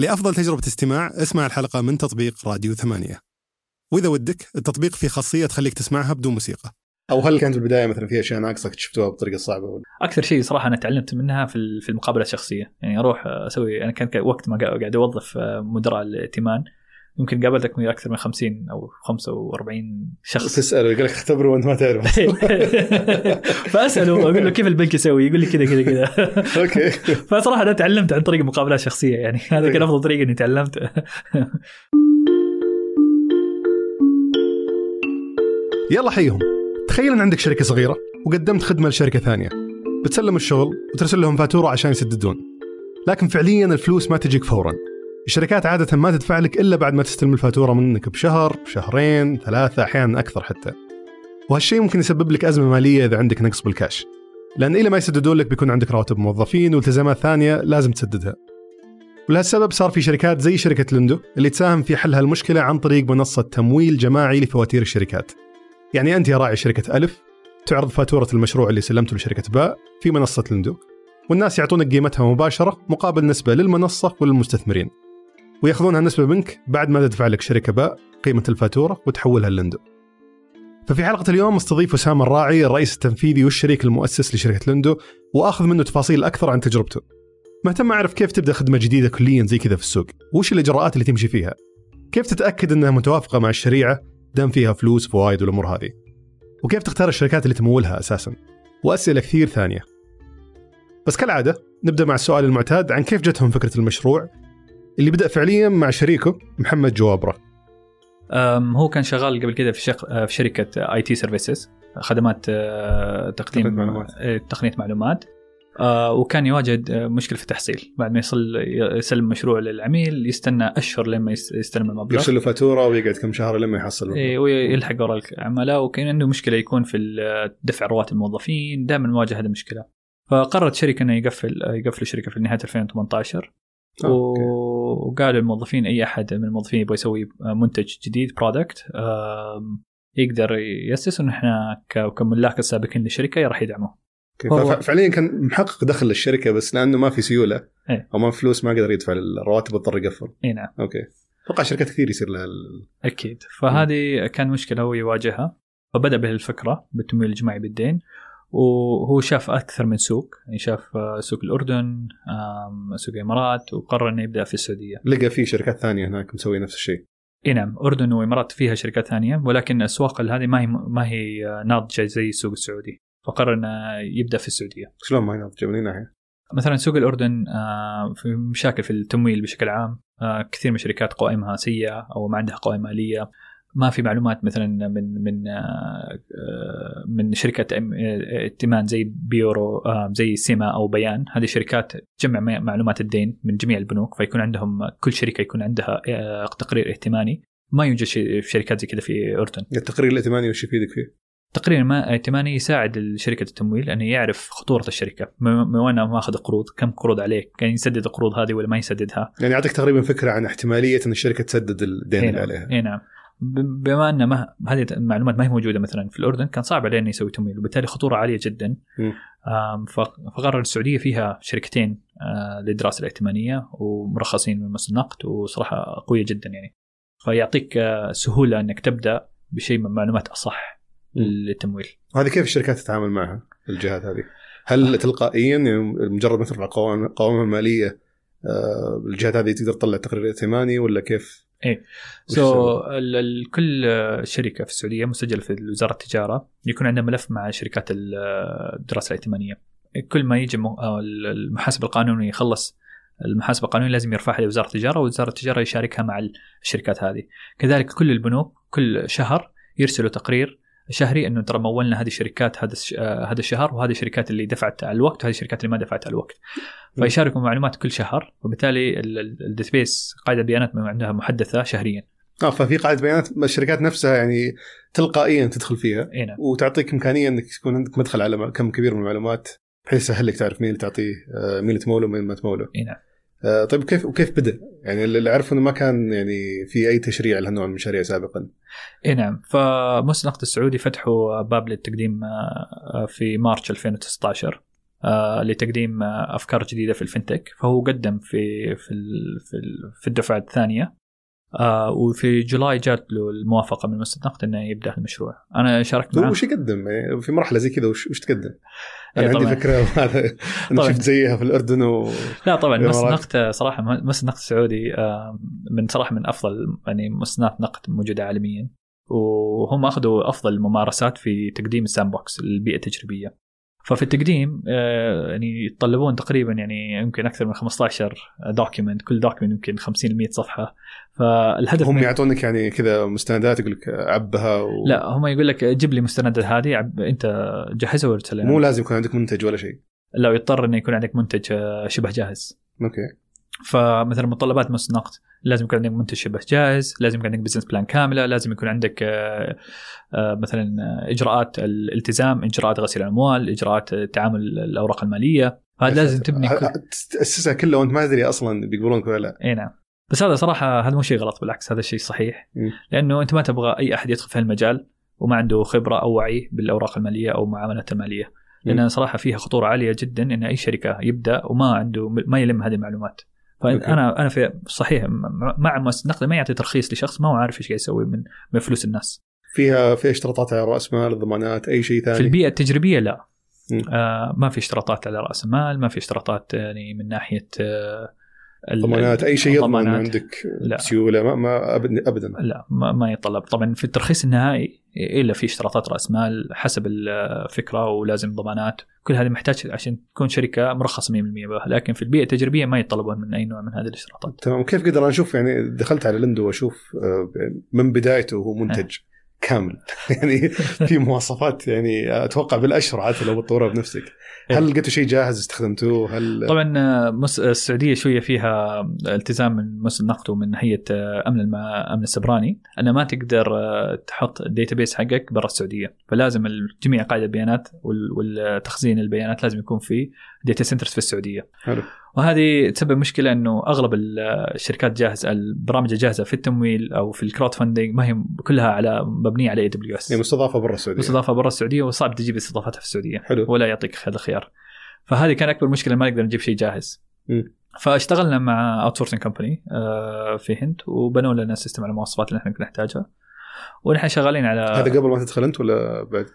لأفضل تجربة استماع اسمع الحلقة من تطبيق راديو ثمانية. وإذا ودك التطبيق فيه خاصية تخليك تسمعها بدون موسيقى. أو هل كانت البداية مثلا في أشياء ناقصه اكتشفتوها بطريقة صعبة؟ ولا أكثر شيء صراحة أنا تعلمت منها في في المقابلة الشخصية. يعني أروح أسوي أنا كان وقت ما قا- قاعد أوظف مدراء الائتمان. يمكن قابلتك من أكثر من 50 أو 45 شخص. تسال يقول لك اختبره وأنت ما تعرف فأسأله أقول له كيف البنك يسوي؟ يقول لي كذا كذا كذا. أوكي. فصراحة أنا تعلمت عن طريق مقابلات شخصية يعني. هذا كان أفضل طريقه إني تعلمت. يلا حيهم. تخيل إن عندك شركة صغيرة وقدمت خدمة لشركة ثانية. بتسلم الشغل وترسل لهم فاتورة عشان يسددون. لكن فعليا الفلوس ما تجيك فورا. الشركات عادة ما تدفع لك إلا بعد ما تستلم الفاتورة منك بشهر بشهرين ثلاثة أحيانا أكثر حتى. وهالشيء ممكن يسبب لك أزمة مالية إذا عندك نقص بالكاش. لأن إلى ما يسددون لك بيكون عندك رواتب موظفين والتزامات ثانية لازم تسددها. ولهالسبب صار في شركات زي شركة لندو اللي تساهم في حل هالمشكلة عن طريق منصة تمويل جماعي لفواتير الشركات. يعني أنت يا راعي شركة ألف تعرض فاتورة المشروع اللي سلمته لشركة باء في منصة لندو والناس يعطونك قيمتها مباشرة مقابل نسبة للمنصة وللمستثمرين. وياخذونها نسبة منك بعد ما تدفع لك شركة باء قيمة الفاتورة وتحولها للندو ففي حلقة اليوم استضيف أسامة الراعي الرئيس التنفيذي والشريك المؤسس لشركة لندو وآخذ منه تفاصيل أكثر عن تجربته. مهتم أعرف كيف تبدأ خدمة جديدة كليا زي كذا في السوق؟ وش الإجراءات اللي تمشي فيها؟ كيف تتأكد أنها متوافقة مع الشريعة؟ دام فيها فلوس فوائد والأمور هذه. وكيف تختار الشركات اللي تمولها أساسا؟ وأسئلة كثير ثانية. بس كالعادة نبدأ مع السؤال المعتاد عن كيف جتهم فكرة المشروع؟ اللي بدأ فعليا مع شريكه محمد جوابرة. أم، هو كان شغال قبل كده في شق... في شركة IT services خدمات آه، تقديم تقنية معلومات. آه، تقنية معلومات. آه، وكان يواجه مشكلة في التحصيل. بعد ما يصل يسلم مشروع للعميل يستنى أشهر لما يس- يستلم المبلغ. يرسل له فاتورة ويقعد كم شهر لما يحصل إيه، ويلحق وراء العملاء. وكان عنده مشكلة يكون في دفع رواتب الموظفين. دائما مواجه هذه المشكلة. فقررت شركة إنه يقفل يقفل الشركة في نهاية 2018 آه، أوكي. وقال للموظفين أي أحد من الموظفين يبغى يسوي منتج جديد product يقدر يأسس انه إحنا كملاك السابقين للشركة راح يدعمه فعليا كان محقق دخل للشركة بس لأنه ما في سيولة إيه. أو ما في فلوس ما قدر يدفع الرواتب اضطر يقفل. اي نعم. أوكي. أتوقع شركات كثير يصير لها ال- أكيد. فهذه كان مشكلة هو يواجهها. فبدأ به الفكرة بالتمويل الجماعي بالدين. وهو شاف أكثر من سوق يعني شاف آه، سوق الأردن سوق الإمارات وقرر إنه يبدأ في السعودية. لقى في شركات ثانية هناك مسوي نفس الشيء. إي نعم أردن وإمارات فيها شركات ثانية ولكن الأسواق هذه ما هي ما هي آه، ناضجة زي السوق السعودي. فقرر إنه يبدأ في السعودية. شلون ما ينضج من أي ناحية؟ مثلا سوق الأردن آه، في مشاكل في التمويل بشكل عام كثير من الشركات قوائمها سيئة أو ما عندها قوائم مالية. ما في معلومات مثلا من من آه، آه، من شركة آه، ائتمان زي بيورو زي سيما أو بيان. هذه شركات تجمع معلومات الدين من جميع البنوك فيكون عندهم كل شركة يكون عندها تقرير ائتماني. ما يوجد شيء في شركات زي كذا في اردن التقرير الائتماني وش يفيدك فيه؟ تقرير ما ائتماني يساعد شركه التمويل إنه يعرف خطورة الشركة. من وين ماخذ قروض كم قروض عليه كان يسدد القروض هذه ولا ما يسددها. يعني يعطيك تقريبا فكرة عن احتمالية إن الشركة تسدد الدين اللي نعم عليها. إي نعم. بما أن ما هذه المعلومات ما هي موجودة مثلا في الأردن كان صعب عليه انه يسوي تمويل وبالتالي خطورة عالية جدا فقرر السعودية فيها شركتين آه، للدراسة الائتمانية ومرخصين من مصر النقد وصراحة قوية جدا يعني فيعطيك آه، سهولة أنك تبدأ بشيء من معلومات أصح. للتمويل وهذه كيف الشركات تتعامل معها الجهات هذه؟ هل تلقائيا يعني مجرد ما ترفع قوائم المالية آه، الجهات هذه تقدر تطلع تقرير ائتماني ولا كيف؟ وش سو so, كل آه، شركة في السعودية مسجله في وزارة التجارة يكون عندها ملف مع شركات آه، الدراسة الائتمانية. كل ما يجي آه، المحاسب القانوني يخلص المحاسبه القانونيه لازم يرفعها لوزاره التجارة ووزاره التجارة يشاركها مع الشركات هذه. كذلك كل البنوك كل شهر يرسلوا تقرير شهري إنه ترى مولنا هذه الشركات هذا آه، هذا الشهر وهذه الشركات اللي دفعت على الوقت وهذه الشركات اللي ما دفعت على الوقت فيشاركوا معلومات كل شهر وبالتالي ال database قاعدة بيانات عندها محدثة شهريا. آه ففي قاعدة بيانات الشركات نفسها يعني تلقائيا تدخل فيها. إي نعم. وتعطيك إمكانية إنك يكون عندك مدخل على كم كبير من المعلومات بحيث يسهل لك تعرف مين اللي تعطيه آه، مين اللي تموله ومين ما تموله. إي نعم. طيب كيف وكيف بدأ؟ يعني اللي اعرفه إنه ما كان يعني في أي تشريع لهالنوع من المشاريع سابقا. اي نعم فمؤسسه النقد السعودي فتحوا باب للتقديم آه، في مارش 2019 آه، لتقديم آه، أفكار جديدة في الفنتك فهو قدم في في في الدفعة الثانية آه، وفي جولاي جات له الموافقة من مؤسسة نقد إنه يبدأ المشروع أنا شاركت معه وش يقدم يعني في مرحلة زي كذا وش, وش تقدم؟ إيه أنا عندي. فكرة وهذا أنا. شفت زيها في الأردن و لا طبعا مؤسسة الإمارات. نقد صراحة مؤسسة نقد السعودي من صراحة من أفضل يعني مؤسسات نقد موجودة عالميا وهم أخذوا أفضل الممارسات في تقديم ال sandbox البيئة التجريبية ففي التقديم آه، يعني يتطلبون تقريبا يعني يمكن أكثر من 15 document كل document يمكن 50 ل 100 صفحة. فالهدف هم يعطونك يعني كذا مستندات يقول لك عبها و... لا هم يقول لك جيب لي مستندات هذه عب- أنت جهزها وارسلها مو لازم يكون عندك منتج ولا شيء. لو يضطر إنه يكون عندك منتج آه، شبه جاهز. okay. فمثلا متطلبات مؤسسه نقد لازم يكون عندك منتج شبه جاهز لازم يكون عندك business plan كاملة لازم يكون عندك آه، آه، مثلا إجراءات الالتزام إجراءات غسيل الأموال إجراءات تعامل الأوراق المالية. فهذا لازم تبني. تاسسها كلها وأنت ما تدري أصلا بيقبلونك ولا لا. إي نعم. بس هذا صراحة هذا مو شيء غلط بالعكس هذا شيء صحيح. لأنه أنت ما تبغى أي أحد يدخل في هالمجال وما عنده خبرة أو وعي بالأوراق المالية أو المعاملات المالية. لأن صراحة فيها خطورة عالية جدا إن أي شركة يبدأ وما عنده ما يلم هذه المعلومات. فانا أنا في صحيح مع مؤسسه نقد ما يعطي ترخيص لشخص ما هو عارف إيش قاعد يسوي من من فلوس الناس. فيها في اشتراطات على رأس مال ضمانات أي شيء ثاني؟ في البيئة التجريبية لا. آه ما في اشتراطات على رأس المال ما في اشتراطات يعني من ناحية آه ضمانات أي شيء يضمن. عندك لا. سيوله ما, ما ابدا ابدا. لا ما, ما يتطلب طبعا في الترخيص النهائي إلا في اشتراطات رأس مال حسب الفكرة ولازم ضمانات. كل هذه محتاج عشان تكون شركة مرخصة 100% بها. لكن في البيئة التجريبية ما يتطلبون من أي نوع من هذه الاشتراطات. تمام. كيف قدر؟ أنا أشوف يعني دخلت على لندو وأشوف آه، من بدايته هو منتج كامل. يعني في مواصفات يعني أتوقع بالاشهر عاد لو بتطورها بنفسك. هل لقيتوا شيء جاهز استخدمتوه؟ هل طبعا آه، مس- السعودية شوية فيها التزام من مؤسسه النقد ومن هيئه آه، أمن الم... أمن السبراني. ان ما تقدر آه، تحط ال database حقك برا السعودية. فلازم جميع قاعدة البيانات وال- والتخزين البيانات لازم يكون في data centers في السعودية. حلو. وهذه تسبب مشكلة إنه أغلب ال- الشركات جاهزه البرامج الجاهزه في التمويل أو في ال crowdfunding ما هي كلها على مبنية على AWS مستضافة برا السعودية. مستضافة برا السعودية وصعب تجيب استضافتها في السعودية. حلو. ولا يعطيك هذا الخيار. فهذه كان أكبر مشكلة ما نقدر نجيب شيء جاهز. مم. فاشتغلنا مع outsourcing company في هند وبنوا لنا system على المواصفات اللي إحنا كنا نحتاجها. ونحن شغالين على هذا قبل ما تدخل أنت ولا بعد؟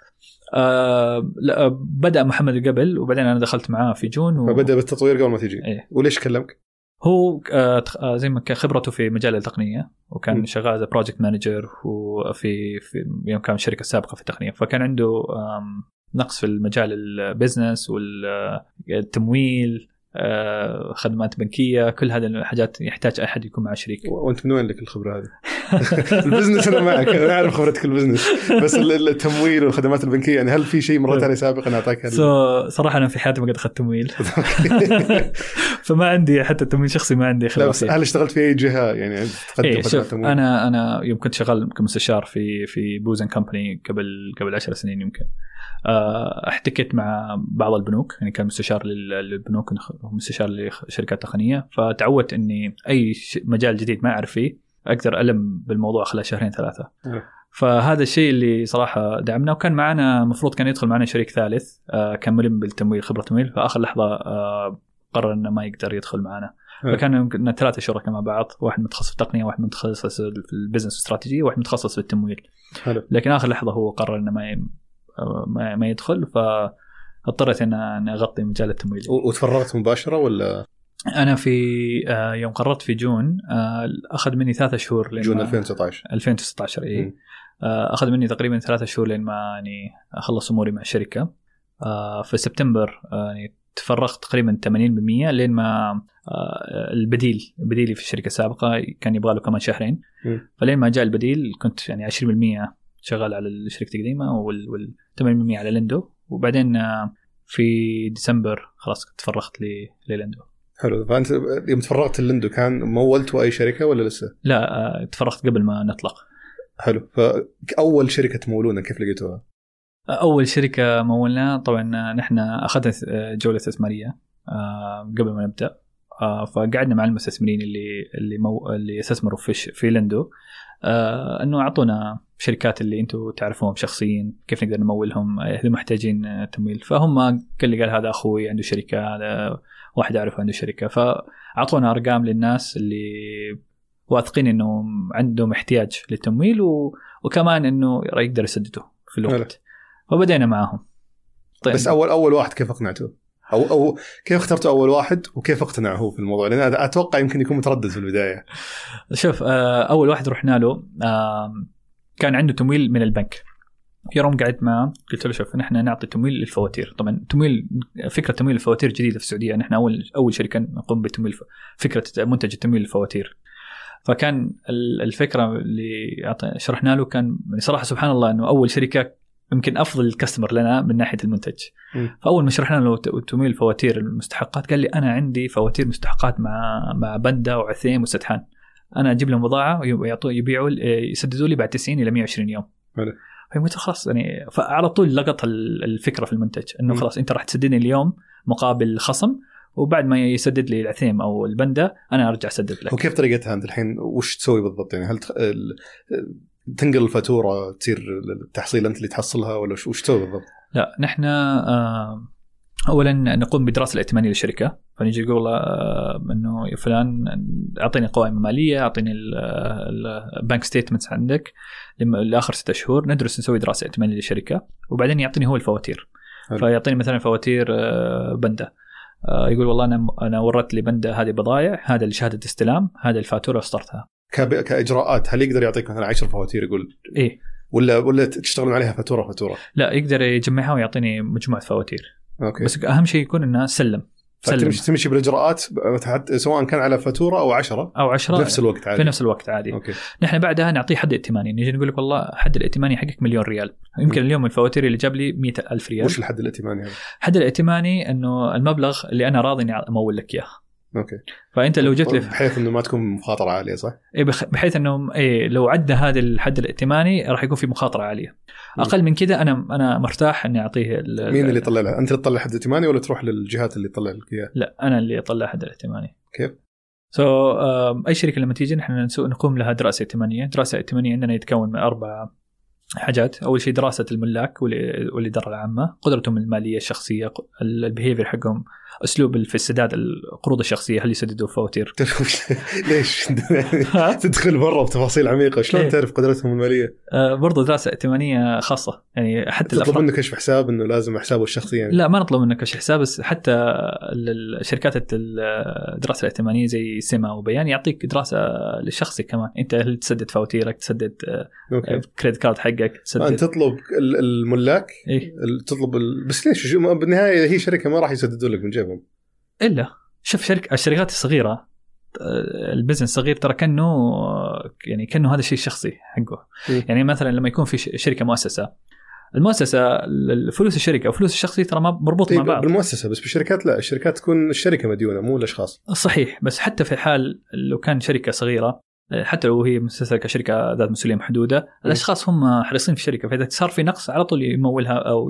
آه لا بدأ محمد قبل وبعدين أنا دخلت معاه في جون و... فبدأ بالتطوير قبل ما تجي إيه. وليش كلمك؟ هو آه آه، زي ما كان خبرته في مجال التقنية وكان م. شغال project manager وفي في يوم كان شركه سابقه في التقنية فكان عنده نقص في المجال ال business والتمويل آه، خدمات بنكية كل هذه الحاجات يحتاج أحد يكون معه شريك وأنت من وين لك الخبرة هذه؟ ال business أنا معك أنا أعرف خبرتك ال business. بس ال- التمويل والخدمات البنكية يعني هل في شيء مريت عليه سابقا أعطاك so صراحة أنا في حياتي ما قد أخذت تمويل. فما عندي حتى تمويل شخصي ما عندي خبرة هل اشتغلت في أي جهة؟ يعني تقدم إيه خدمات شوف تمويل؟ أنا أنا يوم كنت شغال كمستشار في في بوز أند company قبل قبل 10 سنين يمكن. آه، احتكيت مع بعض البنوك يعني كان مستشار لل- للبنوك مستشار لشركات تقنية فتعودت إني أي مجال جديد ما أعرف فيه أقدر ألم بالموضوع خلال شهرين ثلاثة. فهذا الشيء اللي صراحة دعمنا وكان معنا المفروض كان يدخل معنا شريك ثالث آه، كان ملم بالتمويل خبرة تمويل فآخر لحظة آه، قرر إنه ما يقدر يدخل معنا. فكان يمكن ثلاثة شركاء مع بعض واحد متخصص في التقنية واحد متخصص في البزنس استراتيجيه وواحد متخصص في التمويل حلو. لكن آخر لحظة هو قرر إنه ما ما, يدخل فاضطريت إن أغطي مجال التمويل وتفرغت مباشرة ولا؟ أنا في آه، يوم قررت في جون آه، أخذ مني ثلاثة شهور جون ما- 2019 2019 اي أخذ مني تقريبا ثلاثة شهور لين ما يعني أخلص أموري مع الشركة. آه، في سبتمبر يعني تفرغت تقريبا 80% لين ما البديل بديلي في الشركة السابقة كان يبغى له كمان شهرين. فلين ما جاء البديل كنت يعني 20% شغال على شركه القديمة وال وال 80% على لندو وبعدين آه، في ديسمبر خلاص تفرغت ل- للندو حلو. فأنت يوم تفرغت اللندو كان مولتوا اي شركة ولا لسه؟ لا آه، تفرغت قبل ما نطلق. حلو. فأول شركة تمولونها كيف لقيتوها؟ أول شركة مولنا طبعا نحن أخذنا جولة استثمارية آه، قبل ما نبدأ. آه، فقعدنا مع المستثمرين اللي اللي مو اللي استثمروا في في لندو آه، إنه أعطونا شركات اللي أنتم تعرفوهم شخصيا كيف نقدر نمولهم آه، إذا محتاجين آه، تمويل. فهم قال لي قال هذا أخوي عنده شركة هذا واحد أعرفه عنده شركة. فأعطونا أرقام للناس اللي واثقين انه عندهم احتياج للتمويل و... وكمان إنه يقدر يسددوا في الوقت. فبدينا معاهم. طيب. بس اول أول واحد كيف أقنعته؟ أو أو كيف اخترتوا أول واحد وكيف اقتنع هو في الموضوع؟ لأن أتوقع يمكن يكون متردد في البداية. شوف آه، أول واحد رحنا له آم، كان عنده تمويل من البنك يوم قعدت معه قلت له شوف نحن نعطي تمويل للفواتير طبعا تمويل فكرة تمويل الفواتير جديدة في السعودية نحن أول أول شركة نقوم بتمويل فكرة منتج التمويل للفواتير فكان ال- الفكرة اللي شرحنا له كان صراحة سبحان الله إنه أول شركة يمكن أفضل customer لنا من ناحية المنتج مم. فأول ما شرحنا له تمويل فواتير المستحقات قال لي أنا عندي فواتير مستحقات مع مع بندا وعثيم وسدحان أنا أجيب لهم بضاعة ويعطوا يبيعوا يسددوا لي بعد 90 إلى 120 يوم حلو. فقلت خلاص يعني فعلى طول لقط ال- الفكرة في المنتج إنه. خلاص أنت راح تسددني اليوم مقابل خصم وبعد ما يسدد لي العثيم أو البندا أنا أرجع أسدد لك وكيف طريقتها أنت الحين وش تسوي بالضبط يعني هل تنقل الفاتورة تصير التحصيل أنت اللي تحصلها ولا وش, تسوي بالضبط؟ لا نحن آه، اولا نقوم بدراسة ائتمانيه للشركة. فنجي نقول آه، إنه يا فلان أعطيني قوائم مالية أعطيني ال bank statements عندك لآخر ستة شهور ندرس نسوي دراسة ائتمانية للشركة. وبعدين يعطيني هو الفواتير. حلو. فيعطيني مثلا فواتير آه، بندا يقول والله أنا أنا وردت لي بندا هذه بضائع هذا اللي شهاده استلام هذا الفاتورة اسطرتها كب... كإجراءات هل يقدر يعطيك مثلا 10 فواتير يقول إيه. ولا ولا تشتغلون عليها فاتورة فاتورة؟ لا يقدر يجمعها ويعطيني مجموعة فواتير. okay. بس أهم شيء يكون إنه سلم. سلم. فتمشي تمشي بالإجراءات سواء كان على فاتورة أو 10 أو 10 بنفس الوقت عادي. في نفس الوقت عادي. okay. نحن بعدها نعطيه حد ائتماني. نجي نقول لك والله حد الائتماني حقك مليون ريال. يمكن. اليوم الفواتير اللي جاب لي مئة ألف ريال. وش الحد الائتماني هذا؟ حد الائتماني إنه المبلغ اللي أنا راضي إني أمول لك إياه. okay فأنت لو جيت لي بحيث إنه ما تكون مخاطرة عالية صح؟ بخ- بحيث إنه إيه لو عدى هذا الحد الائتماني راح يكون في مخاطرة عالية. أقل من كذا أنا أنا مرتاح إني أعطيه ال- مين اللي يطلع لها؟ أنت اللي تطلع حد ائتماني ولا تروح للجهات اللي تطلع لك إياه؟ لا أنا اللي أطلع حد الائتماني كيف؟ so, أي شركة لما تيجي نحن نقوم لها دراسة ائتمانية، دراسة ائتمانية عندنا يتكون من أربع حاجات، أول شيء دراسة الملاك والإدارة العامة، قدرتهم المالية الشخصية، ال behavior حقهم، أسلوب في السداد القروض الشخصية هل يسددوا فواتير؟ ليش؟ تدخل مره بتفاصيل عميقة، شلون إيه. تعرف قدرتهم المالية؟ آه برضو دراسة ائتمانية خاصة، يعني حتى تطلب منه كشف حساب إنه لازم حسابه الشخصي يعني لا ما نطلب منك كشف حساب بس حتى ال- الشركات الدراسة الائتمانية زي سما وبيان يعطيك دراسة للشخصي كمان أنت هل تسدد فواتيرك تسدد أوكي credit card حقك أنت تسدد تطلب ال- الملاك إيه؟ تطلب ال... بس ليش؟ بالنهاية هي شركة ما راح يسددوا لك من جيبهم إلا شوف شركه الشركات الصغيرة آه، البزنس الصغير ترى كأنه آه، يعني كأنه هذا الشيء الشخصي حقه مم. يعني مثلا لما يكون في شركة مؤسسة المؤسسة ال- فلوس الشركة وفلوس الشخصي ترى ما مربوط مع بعض بالمؤسسة بس بالشركات لا الشركات تكون الشركة مديونة مو الأشخاص صحيح بس حتى في حال لو كان شركة صغيرة حتى لو هي مؤسسه كشركة ذات مسؤولية محدودة الأشخاص هم حريصين في الشركة فإذا صار في نقص على طول يمولها أو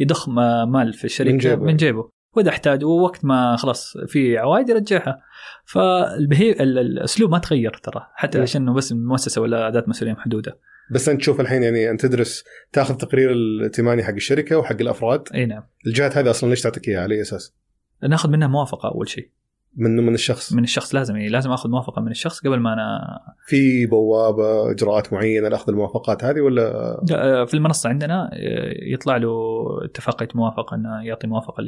يضخ ما- مال في الشركة من. جيبه, من جيبه. وإذا احتاج ووقت ما خلاص في عوائد يرجعها. فالبهي ال- الأسلوب ما تغير ترى حتى م. عشان بس مؤسسة ولا ذات مسؤولية محدودة. بس أنت تشوف الحين يعني أنت تدرس تأخذ تقرير الائتماني حق الشركة وحق الأفراد. إي نعم. الجهات هذه أصلا ليش تعطيك إياها؟ على أي أساس؟ نأخذ منها موافقة أول شيء. من من الشخص. من الشخص لازم يعني لازم آخذ موافقة من الشخص قبل ما أنا في بوابة إجراءات معينة لأخذ الموافقات هذه ولا؟ لا، في المنصة عندنا آه، يطلع له اتفاقيه موافقه إنه يعطي موافقة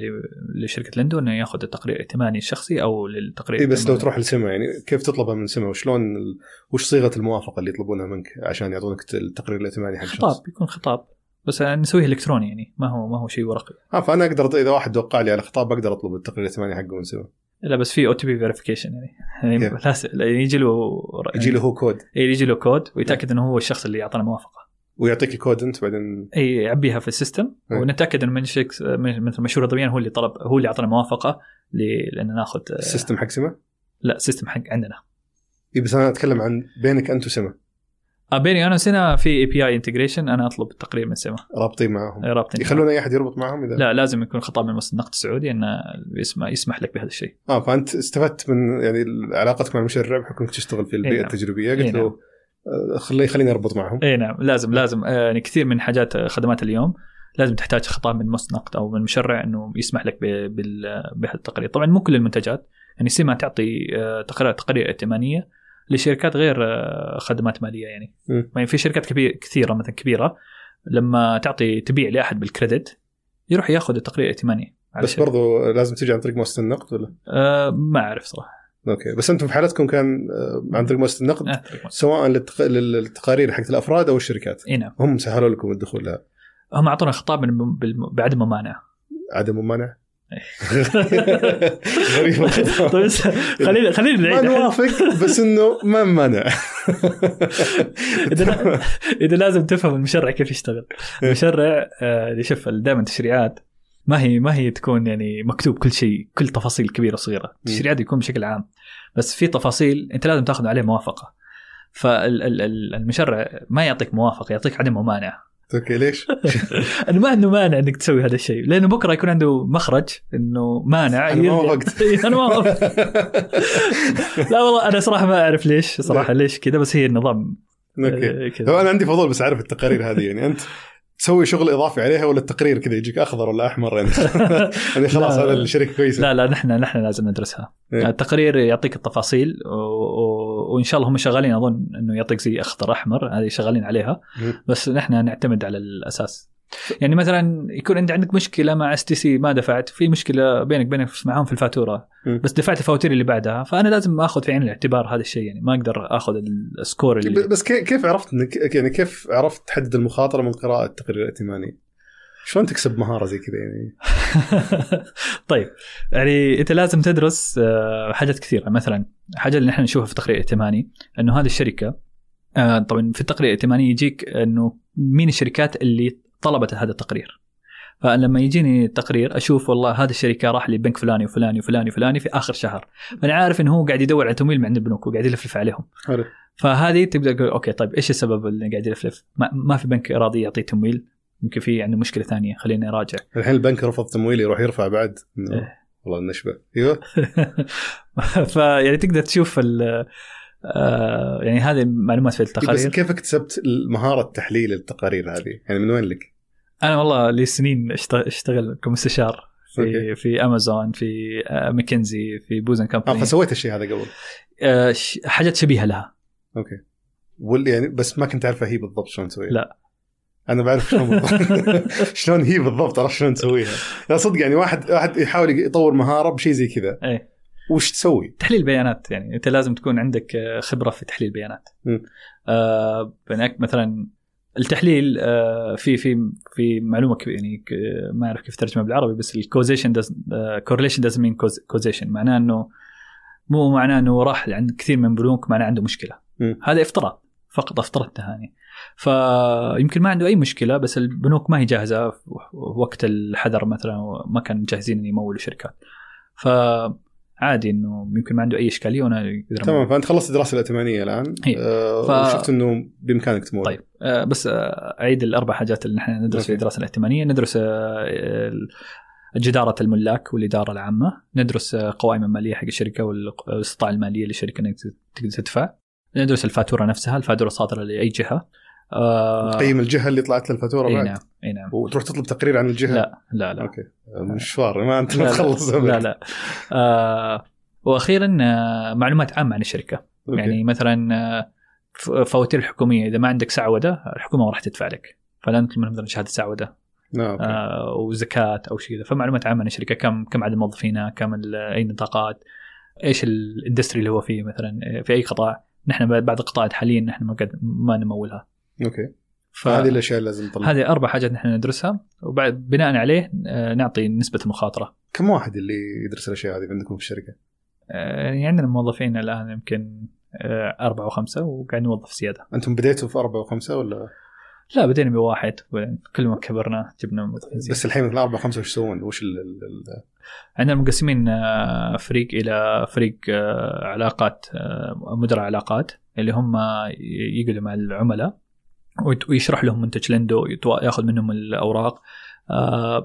لشركة لندو إنه ياخذ التقرير الائتماني الشخصي أو للتقرير إي بس لو. تروح لسما يعني كيف تطلبها من سما وشلون ال... وش صيغة الموافقة اللي يطلبونها منك عشان يعطونك التقرير الائتماني حق؟ خطاب يكون خطاب بس نسويه إلكتروني يعني ما هو ما هو شيء ورقي. آه فأنا أقدر إذا واحد وقع لي على خطاب أقدر أطلب التقرير الائتماني حقه من سما لا بس في OTP verification يعني, يعني؟ لاس- يجي له يجي له هو كود إيه، يجي له كود ويتأكد إنه هو الشخص اللي أعطانا موافقة. ويعطيك الكود أنت بعدين. اي يعبيها في ال system. ونتأكد إنه من شخص مثل مشهور الضبيان هو اللي طلب هو اللي أعطانا موافقة لأن ناخذ ال system حق سما لا system حق عندنا. اي بس أنا أتكلم عن بينك أنت وسما آه، بيني أنا وسما في API integration أنا أطلب التقرير من سما رابطين معهم رابطين يخلون أي أحد يربط معهم إذا؟ لا لازم يكون خطاب من مؤسسه النقد السعودي إنه يسمح يسمح لك بهذا الشيء. آه فأنت استفدت من يعني علاقتك مع المشرع بحكم تشتغل في البيئة نعم. التجريبية. قلت نعم. له آه، خلي خليني أربط معهم. إي نعم لازم لازم آه، يعني كثير من حاجات خدمات اليوم لازم تحتاج خطاب من مؤسسه نقد أو من مشرع إنه يسمح لك بهذا التقرير. طبعا مو كل المنتجات يعني سيما تعطي آه، تقارير ائتمانية لشركات غير آه، خدمات مالية يعني. يعني في شركات كبير كثيرة مثلا كبيرة لما تعطي تبيع لأحد بالكريدت يروح ياخذ التقرير الائتماني بس الشركة. برضو لازم تجي عن طريق مؤسسة النقد ولا؟ آه ما أعرف صراحة. أوكي. بس أنتم في حالتكم كان آه، عن طريق مؤسسة النقد آه سواء للتق... للتقارير حقت الأفراد أو الشركات. إي نعم. هم سهلوا لكم الدخول لها. هم أعطونا خطاب من بعدم ممانعة. عدم ممانع إيه. غريبة. طيب خلينا خلينا ما نعيد نوافق بس إنه ما مانع إذا إذا لازم تفهم المشرع كيف يشتغل. المشرع آه، اللي شوف دائما التشريعات ما هي ما هي تكون يعني مكتوب كل شيء كل تفاصيل كبيرة وصغيرة. التشريعات يكون بشكل عام. بس في تفاصيل أنت لازم تاخذ عليه موافقة. فالمشرع ما يعطيك موافقة يعطيك عدم ممانعة. أوكي ليش؟ انه ما عنده مانع إنك تسوي هذا الشيء لأنه بكرة يكون عنده مخرج إنه مانع أنا ما وافقت. أنا ما لا والله أنا صراحة ما أعرف ليش صراحة ليش كذا بس هي النظام. أوكي. هو كذا. أنا عندي فضول بس أعرف التقارير هذه يعني أنت تسوي شغل إضافي عليها ولا التقرير كذا يجيك أخضر ولا أحمر يعني يعني خلاص لا. هذا الشركة كويسة. لا لا نحن نحن لازم ندرسها. إيه. التقرير يعطيك التفاصيل و... وإن شاء الله هم شغالين أظن إنه يعطيك زي اخضر أحمر هذه شغالين عليها. بس نحن نعتمد على الأساس يعني مثلا يكون انت عندك مشكلة مع اس تي سي ما دفعت في مشكلة بينك بينك معهم في الفاتورة. بس دفعت الفواتير اللي بعدها فأنا لازم آخذ في عين الاعتبار هذا الشيء يعني ما أقدر آخذ ال score اللي بس كي- كيف عرفت انك يعني كيف عرفت تحدد المخاطرة من قراءة التقرير الائتماني؟ شلون تكسب مهارة زي كذا يعني؟ طيب يعني أنت لازم تدرس آه، حاجات كثيرة. مثلا حاجة اللي نحن نشوفها في التقرير الائتماني إنه هذه الشركة آه، طبعا في التقرير الائتماني يجيك إنه مين الشركات اللي طلبت هذا التقرير. فلما يجيني التقرير أشوف والله هذه الشركة راح لبنك فلاني وفلاني وفلاني وفلاني في آخر شهر. فأنا عارف إنه هو قاعد يدور على تمويل من عند البنوك وقاعد يلفلف عليهم. حلو. فهذه تبدأ تقول أوكي طيب إيش السبب اللي قاعد يلفلف؟ ما, ما في بنك راضي يعطي تمويل يمكن في عنده مشكلة ثانية خليني أراجع الحين البنك رفض تمويل يروح يرفع بعد إيه. والله النشبة أيوه فيعني تقدر تشوف ال آه، يعني هذه معلومات في بس التقارير كيف اكتسبت مهارة تحليل التقارير هذه؟ يعني من وين لك؟ أنا والله لي سنين اشت- اشتغل كمستشار في أوكي. في امازون في آه، ماكنزي في بوز آند آه كمباني فسويت الشيء هذا قبل آه، حاجات شبيهة لها أوكي واللي يعني بس ما كنت عارفة هي بالضبط شلون تسويها لا. أنا بعرف شلون شلون هي بالضبط عرفت شلون تسويها. لا صدق يعني واحد واحد يحاول يطور مهارة بشيء زي كذا. إيه. وش تسوي؟ تحليل بيانات يعني. أنت لازم تكون عندك خبرة في تحليل بيانات. آه مثلا التحليل آه في في في معلومة يعني ما أعرف كيف ترجمها بالعربي بس ال causation correlation doesn't mean causation معناه إنه مو معناه إنه راح عند كثير من البنوك معناه عنده مشكلة. م. هذا افتراض فقط افترضتها يعني. فيمكن ما عنده أي مشكلة بس البنوك ما هي جاهزة في وقت الحذر مثلا ما كانوا جاهزين ان يمولوا شركات. فعادي إنه يمكن ما عنده أي إشكالية وأنا تمام. فأنت خلصت الدراسه الائتمانية الآن. هي. آه ف- وشفت إنه بإمكانك تمول طيب. آه، بس آه، أعيد الأربع حاجات اللي نحن ندرس في. الدراسه الائتمانية. ندرس آه، جدارة الملاك والإدارة العامة. ندرس آه، قوائم المالية حق الشركة والاستطاعة المالية للشركة إنك تقدر تدفع. ندرس الفاتورة نفسها الفاتورة الصادرة لأي جهة. آه تقيم الجهة اللي طلعت الفاتورة إي بعد؟ نعم إي نعم. وتروح تطلب تقرير عن الجهة؟ لا لا لا. أوكي. مشوار ما أنت لا ما لا. تخلص أبد. لا لا. آه وأخيرا آه معلومات عامة عن الشركة. أوكي. يعني مثلا آه، فواتير الحكومية إذا ما عندك سعودة الحكومة ما راح تدفع لك. فلا نطلب منهم مثلا شهادة سعودة. آه، وزكاة أو شيء كذا. فمعلومات عامة عن الشركة. كم كم عدد موظفينها كم أي نطاقات؟ إيش ال industry اللي هو فيه مثلا؟ في أي قطاع؟ نحن بعد القطاعات حاليا نحن ما قد ما نمولها. أوكي. فهذه الأشياء اللي لازم نطلع. هذه أربع حاجات نحن ندرسها. وبعد بناء عليه آه، نعطي نسبة المخاطرة. كم واحد اللي يدرس الأشياء هذه عندكم في الشركة؟ آه، يعني عندنا موظفين الآن يمكن آه، أربعة أو خمسة وقاعد نوظف زيادة. أنتم بديتوا في أربعة وخمسة ولا؟ لا بدينا بواحد. كل ما كبرنا جبنا موظفين زيادة بس الحين مثلا أربعة وخمسة وش يسوون؟ وش ال ال ال عندنا مقسمين آه، فريق إلى فريق آه، علاقات آه، مدراء علاقات اللي هم يقعدوا مع العملاء ويشرح لهم منتج لندو ياخذ منهم الأوراق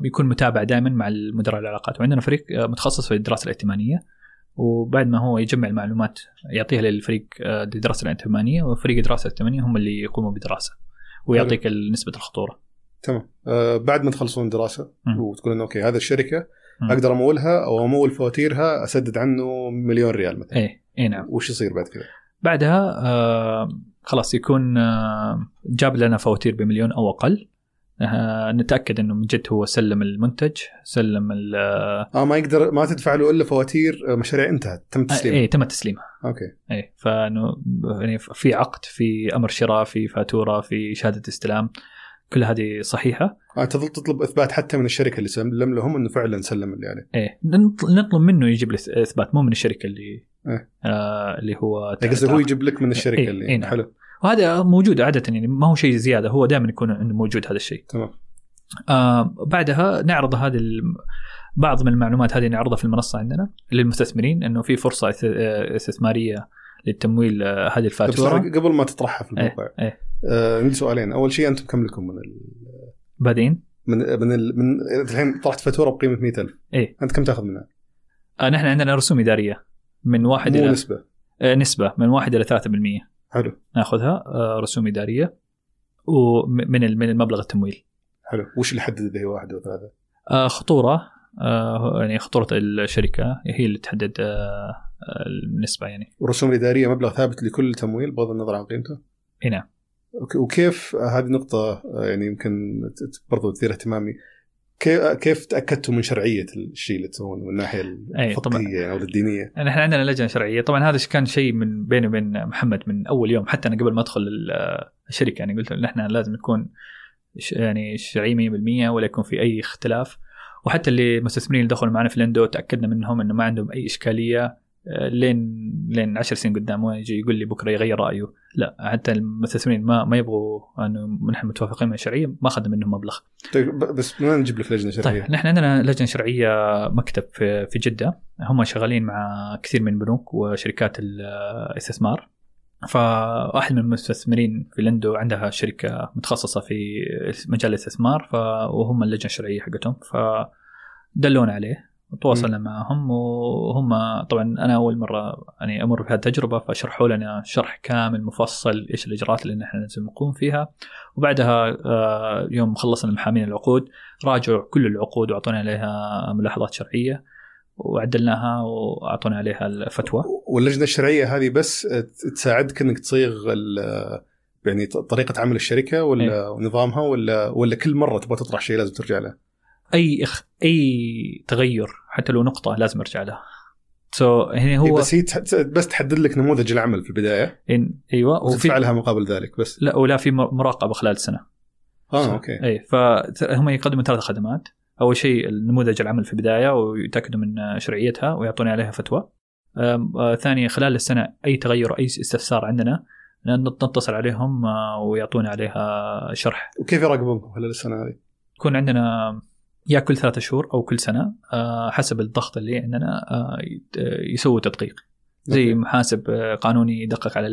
بيكون متابع دائما مع مدراء العلاقات وعندنا فريق متخصص في الدراسة الائتمانية وبعد ما هو يجمع المعلومات يعطيها للفريق للدراسه الائتمانية وفريق الدراسه الائتمانية هم اللي يقوموا بدراسة ويعطيك نسبة الخطورة تمام آه بعد ما تخلصون دراسه مم. وتقول انه أوكي هذه الشركة. أقدر أمولها أو أمول فواتيرها أسدد عنه مليون ريال مثلا. إيه اي نعم. وش يصير بعد كذا؟ بعدها آه خلاص يكون آه جاب لنا فواتير بمليون أو أقل. آه نتأكد إنه من جد هو سلم المنتج سلم ال- آه آه ما يقدر ما تدفع له إلا فواتير آه، مشاريع انتهت تم تسليمها. إيه تم تسليمها. أوكي. إيه فإنه يعني في عقد في أمر شراء في فاتورة في شهادة استلام. كل هذه صحيحة؟ آه تظل تطلب إثبات حتى من الشركة اللي سلم لهم إنه فعلا سلم اللي عليه. إيه. نط- نطلب منه يجيب لي إثبات مو من الشركة اللي إيه. آه اللي هو يعني قصدي هو يجيب لك من الشركة إيه، اللي إيه، نعم. حلو. وهذا موجود عادة يعني ما هو شيء زيادة هو دائما يكون إنه موجود هذا الشيء. تمام. آه بعدها نعرض هذه بعض من المعلومات هذه نعرضها في المنصة عندنا للمستثمرين إنه في فرصة آه، استثمارية للتمويل آه، هذه طيب الفاتورة. قبل ما تطرحها في الموقع إيه. آه عندي سؤالين. أول شيء أنتم كم لكم من ال... بعدين؟ من من ال... من الحين طرحت فاتورة بقيمة 100000 إيه. أنت كم تأخذ منها؟ آه نحن عندنا رسوم إدارية. من واحد إلى نسبة. آه نسبة. من واحد إلى 3% حلو. ناخذها آه رسوم إدارية. ومن من المبلغ التمويل. حلو. وش اللي يحدد إذا هي واحد أو ثلاثة؟ آه خطورة. آه يعني خطورة الشركة. هي اللي تحدد آه النسبة يعني. والرسوم الاداريه مبلغ ثابت لكل تمويل بغض النظر عن قيمته؟ إي نعم. وكيف هذه نقطة آه، يعني يمكن برضو تثير اهتمامي. كيف تأكدتوا من شرعية الشيء اللي تسوونه من الناحيه. الفقهية يعني أو الدينية؟ نحن عندنا لجنة شرعية. طبعا هذا كان شيء من بيني وبين محمد من أول يوم حتى أنا قبل ما أدخل ال- الشركة. يعني قلت له نحن لازم نكون يعني شرعي 100% ولا يكون في أي اختلاف. وحتى اللي المستثمرين اللي دخلوا معنا في لندو تأكدنا منهم إنه ما عندهم أي إشكالية. آه، لين لين 10 سنين قدام ما يجي يقول لي بكرة يغير رأيه. لا حتى المستثمرين ما ما يبغوا أنه نحن متوافقين مع الشرعية ما اخذنا منهم مبلغ. طيب بس من وين نجيب لك لجنة شرعية؟ طيب نحن عندنا لجنة شرعية مكتب في في جدة. هم شغالين مع كثير من البنوك وشركات الاستثمار. فواحد من المستثمرين في لندو عندها شركة متخصصة في مجال الاستثمار ف... وهم اللجنة الشرعية حقتهم. فدلونا عليه. وتواصلنا معهم وهم طبعا أنا أول مرة يعني أمر بهذه التجربة فشرحوا لنا شرح كامل مفصل إيش الإجراءات اللي نحن لازم نقوم فيها. وبعدها آه، يوم خلصنا المحامين العقود راجعوا كل العقود وأعطونا عليها ملاحظات شرعية وعدلناها وأعطونا عليها الفتوى. واللجنة الشرعية هذه بس تساعدك إنك تصيغ يعني طريقة عمل الشركة ولا نظامها ولا ولا كل مرة تبغى تطرح شيء لازم ترجع له؟ أي إخ... أي تغير حتى لو نقطة لازم أرجع لها سو so, هنا هو هو بس هي تح- بس تحدد لك نموذج العمل في البداية. إن... أيوه وتدفع لها مقابل ذلك بس. لا ولا في مر- مراقبة خلال سنه آه أوكي. اي فهم يقدموا ثلاث خدمات. أول شيء النموذج العمل في البداية ويتأكدوا من شرعيتها ويعطوني عليها فتوى. آه، ثانيا خلال السنة أي تغير أي استفسار عندنا نتصل عليهم آه، ويعطونا عليها شرح. وكيف يراقبونكم خلال السنة هذه؟ يكون عندنا يا كل ثلاثة شهور أو كل سنة آه، حسب الضغط اللي عندنا آه، يسووا تدقيق. زي أوكي. محاسب آه، قانوني يدقق على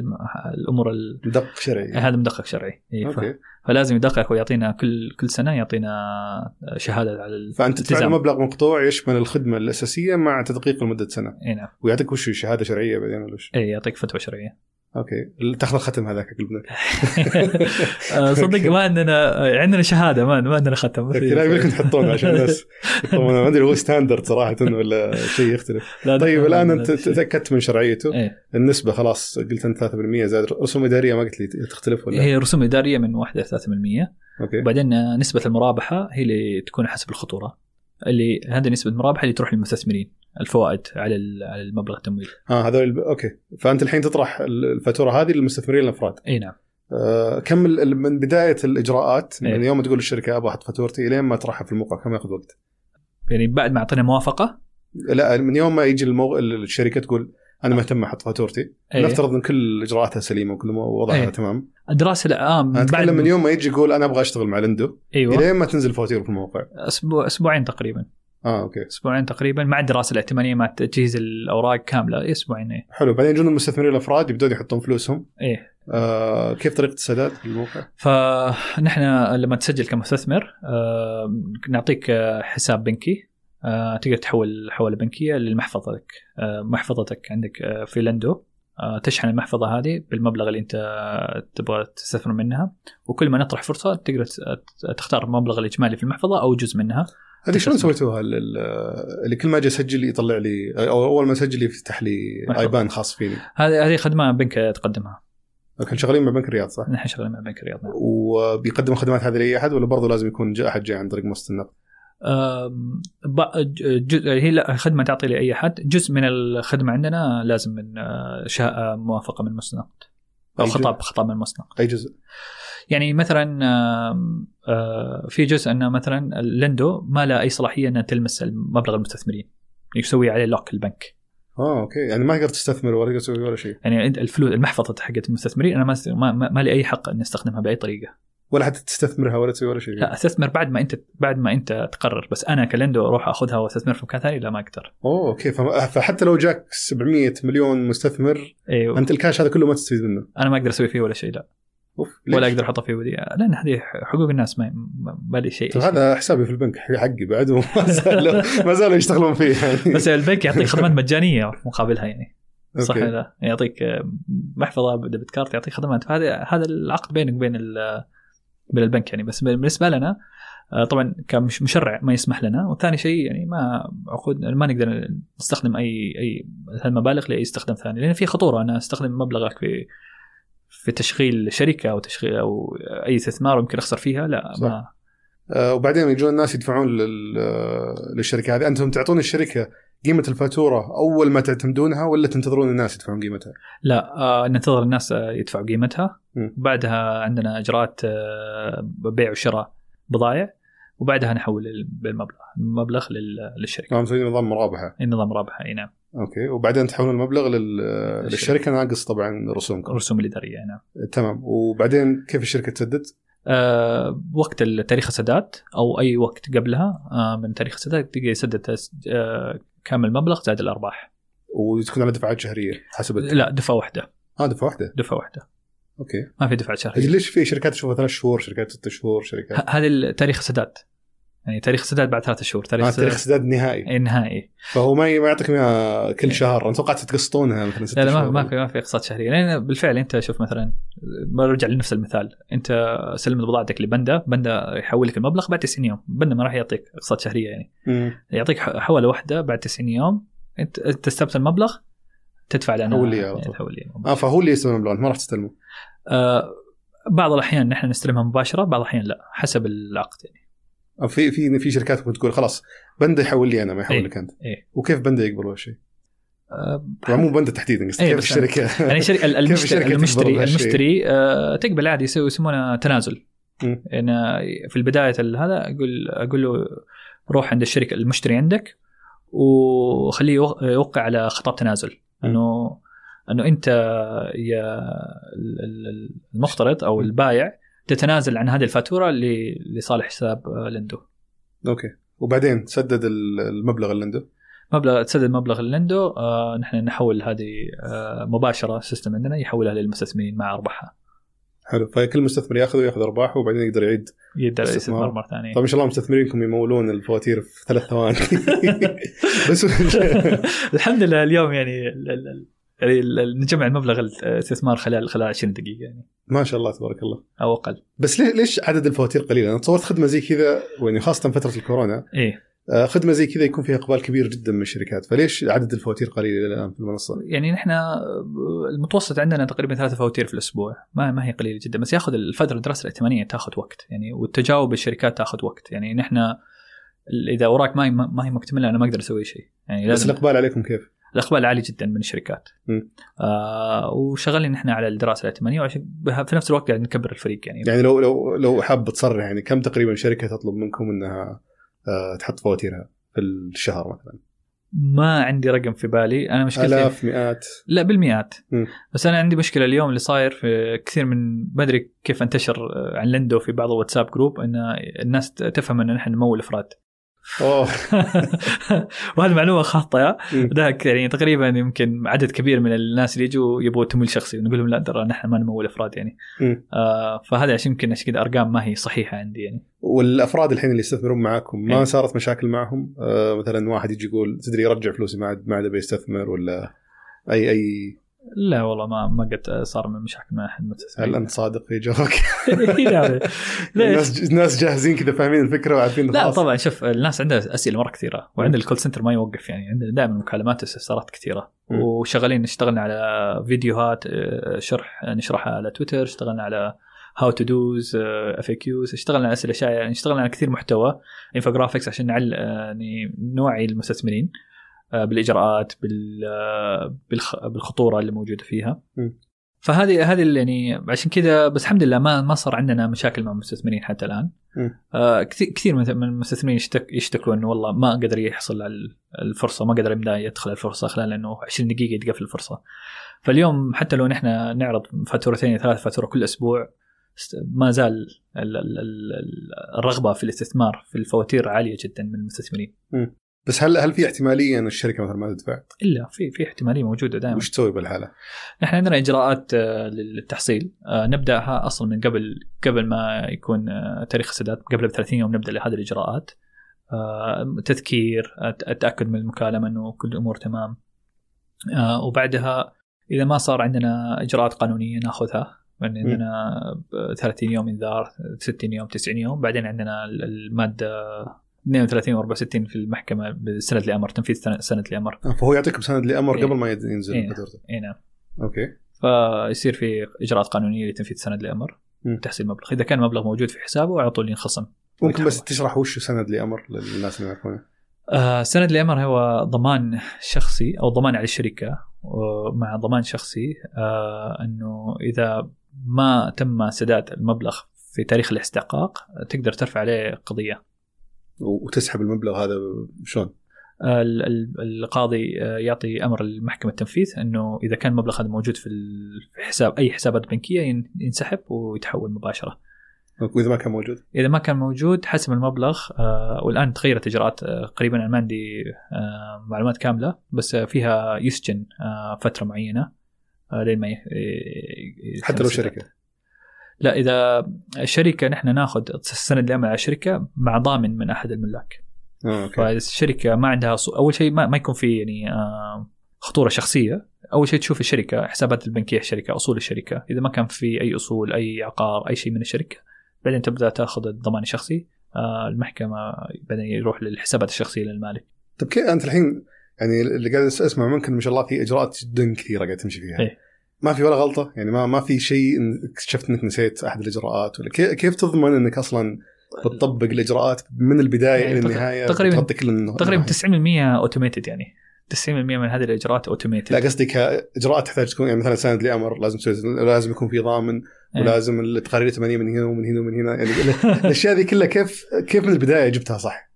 الأمور ال... دق شرعي. هذا مدقق شرعي. إيه، ف... فلازم يدقق ويعطينا كل كل سنة يعطينا شهادة على فأنت تدفع. مبلغ مقطوع يشمل الخدمة الأساسية مع تدقيق لمدة سنة. اي نعم. ويعطيك وش شهادة شرعية بعدين ولا وش؟ اي يعطيك فتوى شرعية. أوكي. تاخذ الختم هذاك حق البنوك آه، صدق ما عندنا عندنا شهادة ما ما عندنا ختم. لا يمكن تحطونه عشان الناس طبعا ما أدري هو standard صراحة ولا شيء يختلف. طيب الآن أنت. تاكدت من شرعيته. إيه. النسبة خلاص قلت أنت 3% زائد رسوم إدارية ما قلت لي تختلف ولا؟ هي رسوم إدارية من 1 ل 3% أوكي. وبعدين آه، نسبة المرابحة هي اللي تكون حسب الخطورة. اللي هذه نسبة المرابحة اللي تروح للمستثمرين. الفوائد على على المبلغ التمويل آه هذول الب- أوكي. فأنت الحين تطرح الفاتورة هذه للمستثمرين الأفراد. إي نعم. آه كم ال- من بداية الإجراءات؟ إيه. من يوم ما تقول للشركه أبغى أحط فاتورتي إلين ما اطرحها في الموقع كم ياخذ وقت؟ يعني بعد ما أعطينا موافقة؟ لا من يوم ما يجي المو... الشركة تقول أنا مهتم أحط فاتورتي إيه. نفترض إن كل إجراءاتها سليمة وكل وضعها إيه. تمام. الدراسة لا آه أتكلم من يوم ما يجي يقول أنا أبغى أشتغل مع لندو أيوه. إلين ما تنزل فواتير في الموقع. أسبوع أسبوعين تقريبا. آه أوكي. أسبوعين تقريبا مع الدراسة الائتمانية مع تجهيز الأوراق كاملة أسبوعين إيه. حلو. بعدين يجون المستثمرين الأفراد يبدون يحطون فلوسهم. إيه. آه كيف طريقة السداد في الموقع؟ فنحن لما تسجل كمستثمر آه، نعطيك حساب بنكي. آه، تقدر تحول حولة بنكية لمحفظتك. آه، محفظتك عندك آه، في لندو. آه، تشحن المحفظة هذه بالمبلغ اللي أنت تبغى تستثمر منها. وكل ما نطرح فرصة تقدر تختار المبلغ الإجمالي في المحفظة أو جزء منها. هذه شلون. سويتوها ال- ال- اللي كل ما أجي أسجل يطلع لي أو أول ما أسجل يفتح لي. ايبان خاص فيني هذه هذه خدمة بنك تقدمها لكن شغالين مع بنك الرياض صح؟ نحن شغالين مع بنك الرياض نعم. وبيقدم الخدمات هذه لأي أحد ولا برضه لازم يكون جاء أحد جاي عن طريق مؤسسة النقد؟ أم، ب- ج- ج- هي لا خدمة تعطي لأي أحد جزء من الخدمة عندنا لازم من آه، شهاده موافقة من مستند أو أي خطاب خطاب من مستند أي جزء؟ يعني مثلا آه، في جزء إنه مثلا اللندو ما له أي صلاحية إنها تلمس مبلغ المستثمرين. يسوي عليه لوك البنك. آه أوكي. يعني ما تقدر تستثمر ولا تقدر تسوي ولا شيء. يعني الفلوس المحفظة حقت المستثمرين أنا ما ما, ما, لي أي حق إني أستخدمها بأي طريقة. ولا حتى تستثمرها ولا تسوي ولا شيء. لا أستثمر بعد ما أنت بعد ما أنت تقرر. بس أنا ك ليندو أروح أخذها وأستثمر في مكان ثاني؟ لا ما أقدر. أوه okay. فحتى لو جاك 700 مليون مستثمر أيوه أنت الكاش هذا كله ما تستفيد منه. أنا ما أقدر أسوي فيه ولا شيء لا. أوف ولا؟ أقدر أحطه في وديعه لأن هذه حقوق الناس ما ما- لي شيء. طيب هذا حسابي في البنك حقي بعد. وما زالوا ما زالوا يشتغلون فيه يعني. بس البنك يعطيك خدمات مجانية مقابلها يعني. صح. لا؟ يعطيك محفظة ديبت كارت يعطيك خدمات. فهذا هذا العقد بينك وبين بين البنك يعني. بس بالنسبة لنا آه، طبعا كمشرع ما يسمح لنا. وثاني شيء يعني ما عقود ما نقدر نستخدم اي أي هالمبالغ لأي استخدام ثاني. لأن في خطورة أنا أستخدم مبلغك في في تشغيل شركة أو تشغيل أو أي استثمار ويمكن أخسر فيها لا صح. ما آه، وبعدين يجون الناس يدفعون آه، للشركة هذه أنتم تعطون الشركة قيمة الفاتورة أول ما تعتمدونها ولا تنتظرون الناس يدفعون قيمتها؟ لا آه ننتظر الناس يدفعوا قيمتها. بعدها عندنا إجراءات آه، بيع وشراء بضائع وبعدها نحول المبلغ لل- للشركة نظام مسويين نظام مرابحة النظام رابحه إي نعم أوكي. وبعدين تحولون المبلغ لل... للشركة. ناقص طبعا رسومكم الرسوم الاداريه نعم. تمام. وبعدين كيف الشركة تسدد؟ آه وقت تاريخ السداد أو أي وقت قبلها آه من تاريخ السداد تقدر يسدد آه كامل المبلغ زائد الأرباح. وتكون على دفعات شهرية حسب لا دفعة واحدة. آه دفعة واحدة. دفعة واحدة. أوكي. ما في دفعة شهرية. ليش في شركات تشوفها ثلاث شهور شركات ست شهور شركات؟ هذه تاريخ السداد. يعني تاريخ السداد بعد ثلاثة شهور تاريخ آه السداد تاريخ سداد نهائي. النهائي فهو ما يعطيك اياها كل شهر. أنا توقعت تقسطونها مثلا لا لا ما, ما في ما في اقساط شهريه لأن بالفعل أنت شوف مثلا برجع لنفس المثال. أنت سلمت بضاعتك لبندا. بندا يحول لك المبلغ بعد 90 يوم. بندا ما راح يعطيك اقساط شهريه يعني. مم. يعطيك حولة واحدة بعد 90 يوم. انت استلمت المبلغ تدفع لنا حول لي على طول. تحول لي المبلغ. آه فهو اللي يستلم المبلغ ما راح تستلمه. آه بعض الأحيان نحن نستلمها مباشرة بعض الأحيان لا حسب العقد يعني. في في في شركات ممكن تقول خلاص بندا يحول لي أنا ما يحول إيه. لك أنت إيه. وكيف بندا يقبل هذا الشيء؟ آه طبعا مو بندا تحديدا قصدي إيه، كيف الشركة يعني شركة ال- كيف المشتري المشتري؟ المشتري آه تقبل عادي يسوي يسمونه تنازل مم. يعني في البداية ال- هذا أقول أقول له روح عند الشركة المشتري عندك وخليه يوق- يوقع على خطاب تنازل. انه إنه أنت يا ال- ال- المقترض أو البايع تتنازل عن هذه الفاتورة لصالح حساب آه، لندو. Okay. وبعدين سدد ال- المبلغ عنده؟ مبلغ تسدد مبلغ الليندو آه نحن نحول هذه آه مباشرة system عندنا يحولها للمستثمرين مع أرباحها. حلو. فكل مستثمر ياخذ وياخذ أرباحه وبعدين يقدر يعيد يقدر. يستثمر مرة ثانية. طيب إن شاء الله مستثمرينكم يمولون الفواتير في ثلاث ثواني. بس الحمد لله اليوم يعني يعني نجمع المبلغ الاستثمار خلال خلال 20 دقيقة يعني. ما شاء الله تبارك الله. أو أقل. بس ليش عدد الفواتير قليل؟ أنا تصورت خدمة زي كذا يعني خاصة فترة الكورونا إيه. آه، خدمة زي كذا يكون فيها إقبال كبير جدا من الشركات. فليش عدد الفواتير قليل إلى الآن في المنصة؟ يعني نحن المتوسط عندنا تقريبا ثلاثة فواتير في الأسبوع. ما ما هي قليلة جدا بس ياخذ الفترة الدراسه الائتمانية تاخذ وقت. يعني والتجاوب الشركات تاخذ وقت. يعني نحن إذا أوراق ما هي ما هي مكتملة أنا ما أقدر أسوي شيء. يعني بس الإقبال عليكم كيف؟ الاقبال عالي جدا من الشركات. آه وشغالين إحنا على الدراسة الائتمانيه وعشان في نفس الوقت قاعد نكبر الفريق يعني, يعني لو لو لو حاب تصرح يعني كم تقريبا شركة تطلب منكم إنها آه، تحط فواتيرها في الشهر مثلا؟ ما عندي رقم في بالي أنا مشكلتي آلاف مئات لا بالمئات مم. بس أنا عندي مشكلة اليوم اللي صاير في كثير من ما أدري كيف أنتشر آه، عن لندو في بعض الواتساب جروب إن الناس تفهم إن نحن نمول أفراد أوه وهذه معلومة خاطئة. ذاك يعني تقريبا يمكن عدد كبير من الناس اللي يجوا يبغوا تمويل شخصي نقول لهم لا ترى نحن ما نمول أفراد يعني. آه فهذا عشان يمكن عشان كذا أرقام ما هي صحيحة عندي يعني والأفراد الحين اللي يستثمرون معاكم ما. صارت مشاكل معهم آه مثلا واحد يجي يقول تدري رجع فلوسي ما عاد ما عاد بيستثمر ولا أي أي لا والله ما ما قد صار من مشاكل مع أحد هل أنت صادق في جوابك؟ ليش؟ الناس الناس جاهزين كذا فاهمين الفكرة وعارفين لا. طبعا شوف الناس عندها أسئلة مرة كثيرة وعند الكول سنتر ما يوقف يعني عندنا دائما مكالمات واستفسارات كثيرة. وشغالين اشتغلنا على فيديوهات آه، شرح نشرحها على تويتر اشتغلنا على how to do's FAQs اشتغلنا على أسئلة شائعة يعني اشتغلنا على كثير محتوى infographics عشان نعل آه، يعني نوعي المستثمرين بالإجراءات بال آه، بالخ- بالخطورة اللي موجودة فيها. مم. فهذه هذه يعني عشان كذا بس الحمد لله ما ما صار عندنا مشاكل مع المستثمرين حتى الآن. آه، كثير من المستثمرين يشتك يشتكوا إنه والله ما قدر يحصل على الفرصة ما قدر يبدأ يدخل الفرصة خلال إنه 20 دقيقة يتقفل الفرصة. فاليوم حتى لو نحن نعرض فاتورتين ثلاث فاتورة كل أسبوع ما زال ال- ال- ال- الرغبة في الاستثمار في الفواتير عالية جدا من المستثمرين. بس هل هل في احتمالية إن الشركة مثلا ما تدفع؟ إلا في في احتمالية موجودة دائما. وش تسوي بالحالة؟ نحن عندنا إجراءات آه، للتحصيل. آه، نبدأها أصلا من قبل قبل ما يكون آه، تاريخ السداد قبل ب 30 يوم نبدأ لهذه الإجراءات. تذكير التاكد من المكالمة إنه كل الأمور تمام. وبعدها إذا ما صار عندنا إجراءات قانونية نأخذها. يعني عندنا ب 30 يوم إنذار 60 يوم 90 يوم. بعدين عندنا ال- المادة 32 و 64 في المحكمة بسند لأمر تنفيذ سند لأمر آه، فهو يعطيكم سند لأمر إيه. قبل ما ينزل إيه. فاتورته اي نعم أوكي فيصير في إجراءات قانونية لتنفيذ سند لأمر. تحصيل مبلغ إذا كان مبلغ موجود في حسابه على طول ينخصم ممكن بس. تشرح وش سند لأمر للناس اللي يعرفونه آه سند لأمر هو ضمان شخصي أو ضمان على الشركة مع ضمان شخصي آه أنه إذا ما تم سداد المبلغ في تاريخ الاستحقاق تقدر ترفع عليه قضية وتسحب المبلغ هذا شلون؟ ال- القاضي آه، يعطي أمر لمحكمه التنفيذ إنه إذا كان المبلغ هذا موجود في ال- في حساب أي حسابات بنكية ين- ينسحب ويتحول مباشرة وإذا ما كان موجود إذا ما كان موجود حسب المبلغ آه والآن تغيرت إجراءات آه قريبا أنا ما عندي آه معلومات كاملة بس آه فيها يسجن آه فترة معينة آه لين ما حتى لو. شركة لا إذا الشركة نحن ناخذ السند اللي على الشركة مع ضامن من أحد الملاك. آه أوكي. فالشركه ما عندها صو... أول شيء ما, ما يكون في يعني آه خطورة شخصية. أول شيء تشوف الشركة حسابات البنكية الشركة أصول الشركة. إذا ما كان في أي أصول أي عقار أي شيء من الشركة بعدين تبدأ تأخذ الضمان الشخصي. آه المحكمة بعدين يروح للحسابات الشخصية للمالك. طيب كيف أنت الحين يعني اللي قاعد أسمع منك ما شاء الله في إجراءات جدا كثيرة قاعد تمشي فيها. إيه. ما في ولا غلطة يعني ما ما في شيء اكتشفت إنك نسيت أحد الإجراءات ولا كيف, كيف تضمن إنك أصلا بتطبق الإجراءات من البداية يعني إلى النهاية تقريباً- تغطي كل تقريبا النواحي. 90% automated يعني 90% من هذه الإجراءات automated لا قصدي كاجراءات تحتاج تكون يعني مثلا سند لأمر لازم لازم يكون في ضامن إيه. ولازم التقارير 8 من هنا ومن هنا ومن هنا يعني الأشياء ذي كلها كيف كيف من البداية جبتها صح؟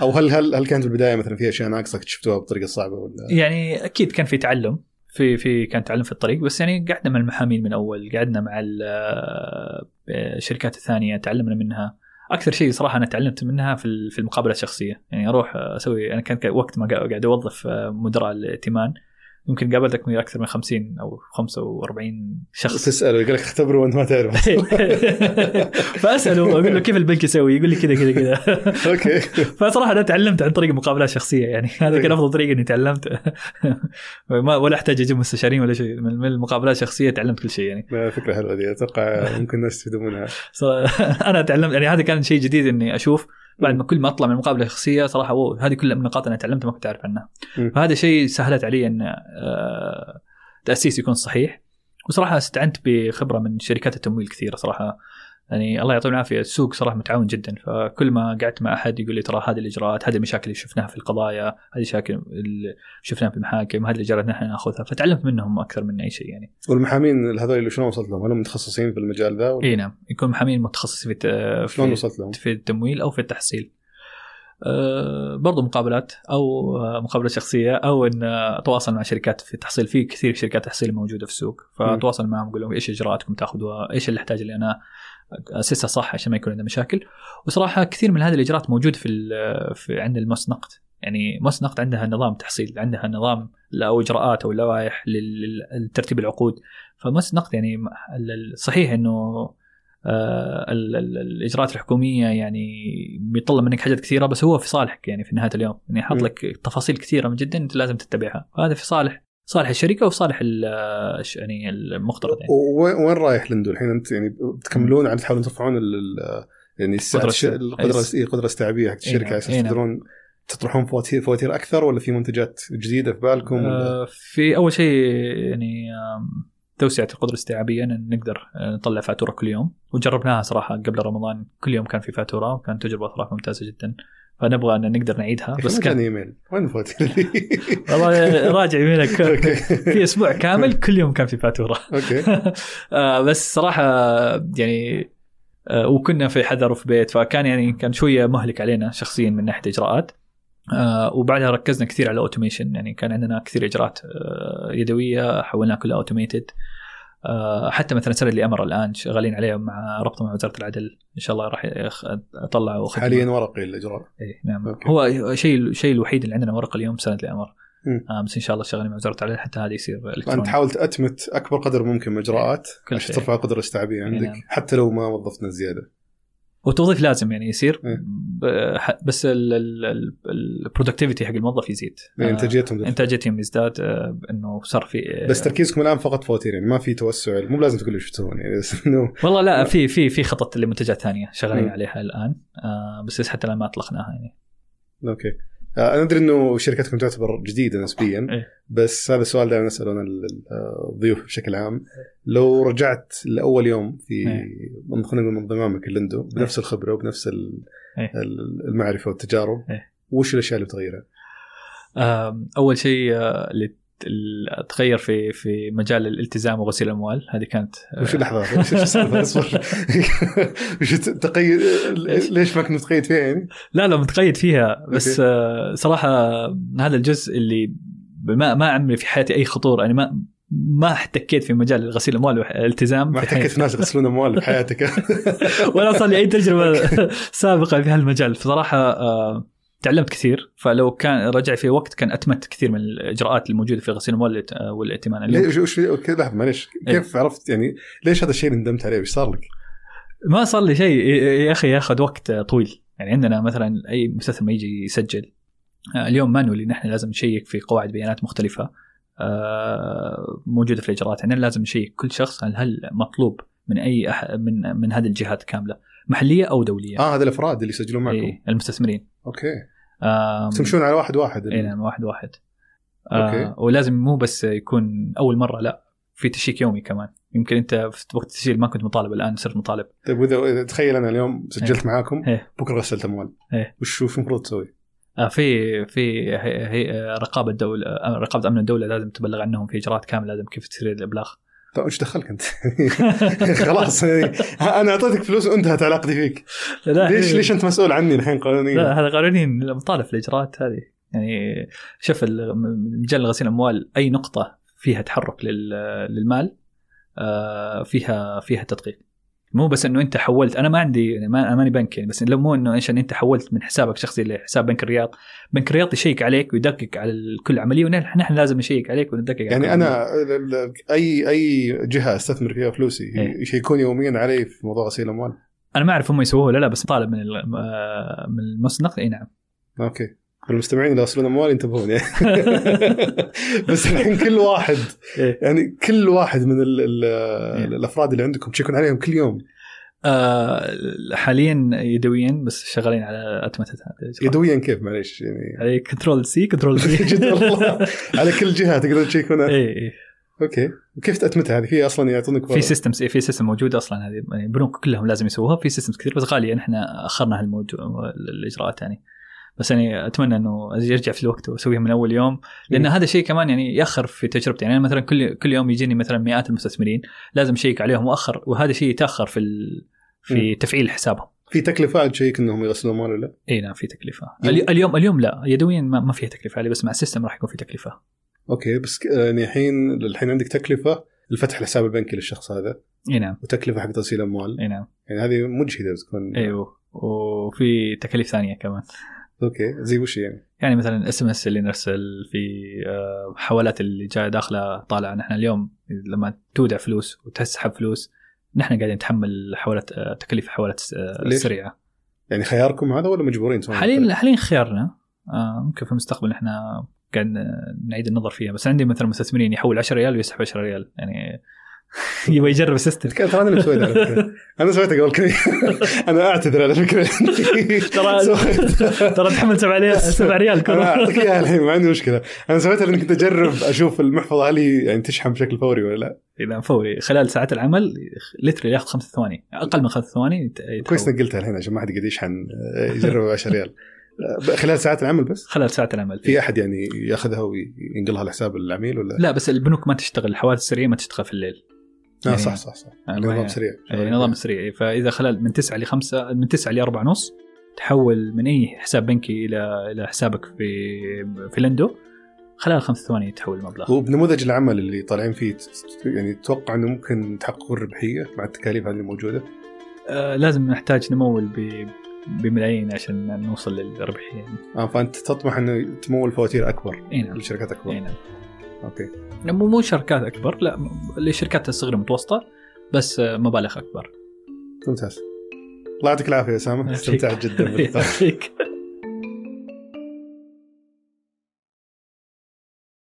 أو هل هل هل كانت بالبداية مثلا في أشياء ناقصة اكتشفتوها بالطريقة الصعبه ولا؟ يعني أكيد كان في تعلم في في كان تعلم في الطريق بس يعني قعدنا مع المحامين من أول قعدنا مع آه، الشركات الثانية تعلمنا منها. أكثر شيء صراحة أنا تعلمت منها في في المقابله الشخصية. يعني أروح أسوي أنا كان وقت ما قاعد أوظف آه، مدراء الائتمان. يمكن قابلتك من أكثر من 50 أو 45 شخص. تساله يقول لك اختبره وأنت ما تعرف فأسأله أقول له كيف البنك يسوي؟ يقول لي كذا كذا كذا. أوكي. فصراحة أنا تعلمت عن طريق مقابلات شخصية يعني هذا كان أفضل طريقه إني تعلمت. ولا أحتاج أجيب مستشارين ولا شيء. من المقابلات الشخصية تعلمت كل شيء يعني. فكرة حلوة دي. أتوقع ممكن الناس يستفيدون منها. أنا تعلمت يعني هذا كان شيء جديد إني أشوف. بعد ما كل ما أطلع من مقابله شخصيه صراحة أوه هذه كلها من النقاط أنا تعلمتها ما كنت أعرف عنها. فهذا شيء سهلت علي إن آه، تاسيس يكون صحيح. وصراحة استعنت بخبرة من شركات التمويل كثيرة صراحة. يعني الله يعطيهم العافية. السوق صراحة متعاون جدا فكل ما قعدت مع أحد يقول لي ترى هذه الإجراءات هذه المشاكل اللي شفناها في القضايا هذه المشاكل اللي شفناها في المحاكم هذه الإجراءات نحن نأخذها فتعلمت منهم أكثر من أي شيء يعني. والمحامين هذول اللي شلون وصلت لهم؟ هل هم متخصصين في المجال ذا إي نعم. يكون محامين متخصصين في شلون في, وصلت لهم؟ في التمويل أو في التحصيل. أه برضو مقابلات أو مقابلة شخصية أو إن أتواصل مع شركات في التحصيل. في كثير شركات تحصيل موجودة في السوق فأتواصل معهم أقول لهم إيش إجراءاتكم تأخذوها إيش اللي أحتاج اللي أنا. اسسها صح عشان ما يكون عندنا مشاكل. وصراحة كثير من هذه الإجراءات موجوده في, في عند المؤسسه نقد. يعني مؤسسه نقد عندها نظام تحصيل عندها نظام أو إجراءات أو لوائح لترتيب العقود. فمؤسسه نقد يعني صحيح إنه آه، ال- ال- الإجراءات الحكومية يعني بيطلب منك حاجات كثيرة بس هو في صالحك يعني في نهاية اليوم. يعني حاط. لك تفاصيل كثيرة جدا أنت لازم تتبعها. وهذا في صالح. صالح الشركة وفي صالح ال- الش- يعني المقترض يعني. وين رايح ليندو الحين أنت يعني بتكملون على تحاولون ترفعون يعني القدرة أي- إيه، القدره الاستيعابيه حق الشركة. نعم، عشان إي نعم. تقدرون تطرحون فواتير فواتير أكثر ولا في منتجات جديدة في بالكم ولا؟ آه، في أول شيء يعني توسعة القدرة الاستيعابيه إن نقدر آه، نطلع فاتورة كل يوم. وجربناها صراحة قبل رمضان. كل يوم كان في فاتورة وكانت تجربة صراحة ممتازة جدا. فنبغى أن نقدر نعيدها بس كان إيميل. وين الفواتير؟ والله راجع okay. في أسبوع كامل كل يوم كان في فاتورة. Okay. آه، بس صراحة يعني آه، وكنا في حذر وفي بيت فكان يعني كان شوية مهلك علينا شخصيا من ناحية إجراءات. آه، وبعدها ركزنا كثير على ال automation يعني كان عندنا كثير إجراءات يدوية حولناها كلها automated حتى مثلا السند لأمر الآن شغالين عليها مع ربطه مع وزارة العدل إن شاء الله راح أطلع. حاليا ورقي الإجراء إيه نعم okay. هو شيء الشيء الوحيد اللي عندنا ورقة اليوم سند الأمر. آه بس إن شاء الله شغالين مع وزارة العدل حتى هذا يصير إلكتروني تحاول تأتمت أكبر قدر ممكن من إجراءات عشان. ترفع القدره الاستيعابيه عندك نعم. حتى لو ما وظفتنا زيادة والتوظيف لازم يعني يصير إيه. بس ال productivity حق الموظف يزيد يعني آه، إنتاجيتهم. إنتاجيتهم يزداد آه، إنه صار في بس تركيزكم الآن فقط فواتير يعني ما في توسع مو لازم تقول إيش تسوون يعني بس إنه والله لا في في في خطط لمنتجات ثانية شغالين مم. عليها الآن آه بس حتى الآن ما أطلقناها يعني okay آه، أنا أدري إنه شركتكم تعتبر جديدة نسبيا إيه. بس هذا السؤال دائما اساله أنا ال- ال- الضيوف بشكل عام لو رجعت لأول يوم في إيه. خلينا نقول من ضمامك اللندو بنفس الخبرة وبنفس ال- إيه. ال- المعرفة والتجارب إيه. وش الأشياء اللي بتغيرها؟ آه أول شيء آه، اللي تغير في في مجال الالتزام وغسيل الأموال. هذه كانت آه، وش لحظة أصبر. وش تقيد ليش ما كنت متقيد فيها يعني؟ لا لا متقيد فيها بس آه صراحة هذا الجزء اللي ما ما عمري في حياتي أي خطورة يعني ما ما احتكيت في مجال غسيل الأموال والالتزام ما احتكيت. في ناس يغسلون أموال في حياتك. ولا صار لي أي تجربة سابقة في هالمجال. بصراحه آه تعلمت كثير فلو كان رجع في وقت كان أتمت كثير من الإجراءات الموجودة في غسيل الاموال والائت- والائتمان اليوم ليش وش لحظة معليش. كيف عرفت يعني ليش هذا الشيء اللي ندمت عليه؟ وش صار لك؟ ما صار لي شيء. يا أخي ياخذ وقت طويل. يعني عندنا مثلا أي مستثمر يجي يسجل. آه، اليوم manually نحن لازم نشيك في قواعد بيانات مختلفة. آه، موجودة في الإجراءات. عندنا لازم نشيك كل شخص هل هل مطلوب من أي أح من من هذه الجهات كاملة محلية أو دولية. آه هذا الأفراد اللي يسجلون معكم. إيه المستثمرين. Okay. تمشون على واحد واحد اي نعم واحد واحد okay. آه ولازم مو بس يكون أول مرة لا في check يومي كمان يمكن أنت في وقت التسجيل ما كنت مطالب الآن صرت مطالب طيب واذا تخيل أنا اليوم سجلت معاكم إيه. بكرة غسلت أموال إيه. وش وش المفروض تسوي؟ آه في في هي هي رقابة دوله آه، رقابة أمن الدولة لازم تبلغ عنهم في إجراءات كاملة لازم كيف تصير الإبلاغ طيب وش دخلك أنت؟ خلاص أنا أعطيتك فلوس وانتهت علاقتي فيك ليش ليش أنت مسؤول عني الحين قانونيا؟ لا هذا قانونيا مطالب في الإجراءات هذه يعني شوف ال- مجال غسيل الاموال أي نقطة فيها تحرك لل- للمال آه، فيها فيها تدقيق مو بس إنه أنت حولت أنا ما عندي يعني ما ماني بنك يعني بس لو مو إنه عشان أنت حولت من حسابك الشخصي لحساب بنك الرياض بنك الرياض يشيك عليك ويدقق على كل عملية ونحن نحن لازم نشيك عليك وندقق على يعني كل أنا أي أي جهة أستثمر فيها فلوسي إيه. يشيكون يوميا علي في موضوع غسيل الاموال أنا ما أعرف هم يسووه ولا لا بس طالب من آه، من المصنع. إي نعم. Okay. المستمعين اللي يغسلون اموال ينتبهون يعني. بس الحين كل واحد إيه. يعني كل واحد من ال ال الأفراد اللي عندكم تشيكون عليهم كل يوم. آه، حاليا يدويا بس شغالين على اتمته. يدويا كيف؟ معليش يعني. عليه control C control C جد والله على كل جهة تقدرون تشيكون اي اي okay. وكيف تأتمتها هذه؟ في أصلا يعطونك في systems في system موجوده أصلا هذه. يعني البنوك كلهم لازم يسووها. في systems كثير بس غالية. نحن أخرنا هالموجود الإجراءات يعني. بس يعني أتمنى إنه يرجع في الوقت وأسويها من أول يوم لأن مم. هذا الشيء كمان يعني يأخر في تجربتي. يعني أنا مثلا كل كل يوم يجيني مثلا مئات المستثمرين لازم أشيك عليهم واخر وهذا شيء يتأخر في ال... في تفعيل حسابهم. في تكلفة تشيك إنهم يغسلون اموال ولا لا؟ اي نعم في تكلفة. يعني- الي- اليوم اليوم لا يدويا ما, ما فيها تكلفة عليه بس مع ال system راح يكون في تكلفة. okay بس يعني الحين الحين عندك تكلفة الفتح الحساب البنكي للشخص هذا. اي نعم. وتكلفة حق توصيل أموال. اي نعم. يعني هذه مجهدة بتكون. أيوه وفي تكاليف ثانية كمان. Okay زي وش يعني؟ يعني مثلا SMS اللي نرسل في آه، حوالات اللي جاية داخلة طالعة. نحن اليوم لما تودع فلوس وتسحب فلوس نحن قاعدين نتحمل حوالات آه، تكاليف الحوالات آه،؟ السريعه يعني خياركم هذا ولا مجبورين حاليا حاليا خيارنا آه، ممكن في المستقبل نحن قاعد نعيد النظر فيها. بس عندي مثلا مستثمرين يحول 10 ريال ويسحب 10 ريال. يعني يبغى يجرب ال system ترى أنا اللي سويت على فكرة. أنا سويتها قبل كذا أنا أعتذر على فكرة. ترى ترى تحمل 7 ريال 7 ريال أنا أعطيك إياها الحين ما عندي مشكلة. أنا سويتها لأن كنت أجرب أشوف المحفظة هل يعني تشحن بشكل فوري ولا لا. اذا فوري. خلال ساعات العمل فوري ياخذ خمس ثواني. أقل من خمس ثواني. كويس إنك قلتها الحين عشان ما حد يقعد يشحن آه، يجرب 10 ريال. آه، خلال ساعات العمل بس؟ خلال ساعات العمل. في أحد يعني ياخذها وينقلها لحساب العميل ولا؟ لا بس البنوك ما تشتغل الحوالات السريعة ما تشتغل في الليل. يعني- صح صح صح. يعني نظام سريع. يعني نظام سريع. فإذا خلال من 9 ل 5 من 9 ل 4 ونص تحول من أي حساب بنكي إلى إلى حسابك في في ليندو خلال خمس ثواني يتحول المبلغ. وبنموذج العمل اللي طالعين فيه يعني تتوقع إنه ممكن تحققون الربحية مع التكاليف هذه الموجوده؟ آه لازم نحتاج نمول ب بملايين عشان نوصل للربحية. يعني. آه فأنت تطمح إنه تمول فواتير أكبر إي نعم. لشركات أكبر. إي نعم. okay. مو مو شركات أكبر لا لشركات الصغيره المتوسطه بس آه، مبالغ أكبر. ممتاز. الله يعطيك العافية يا اسامه استمتعت جدا يعطيك.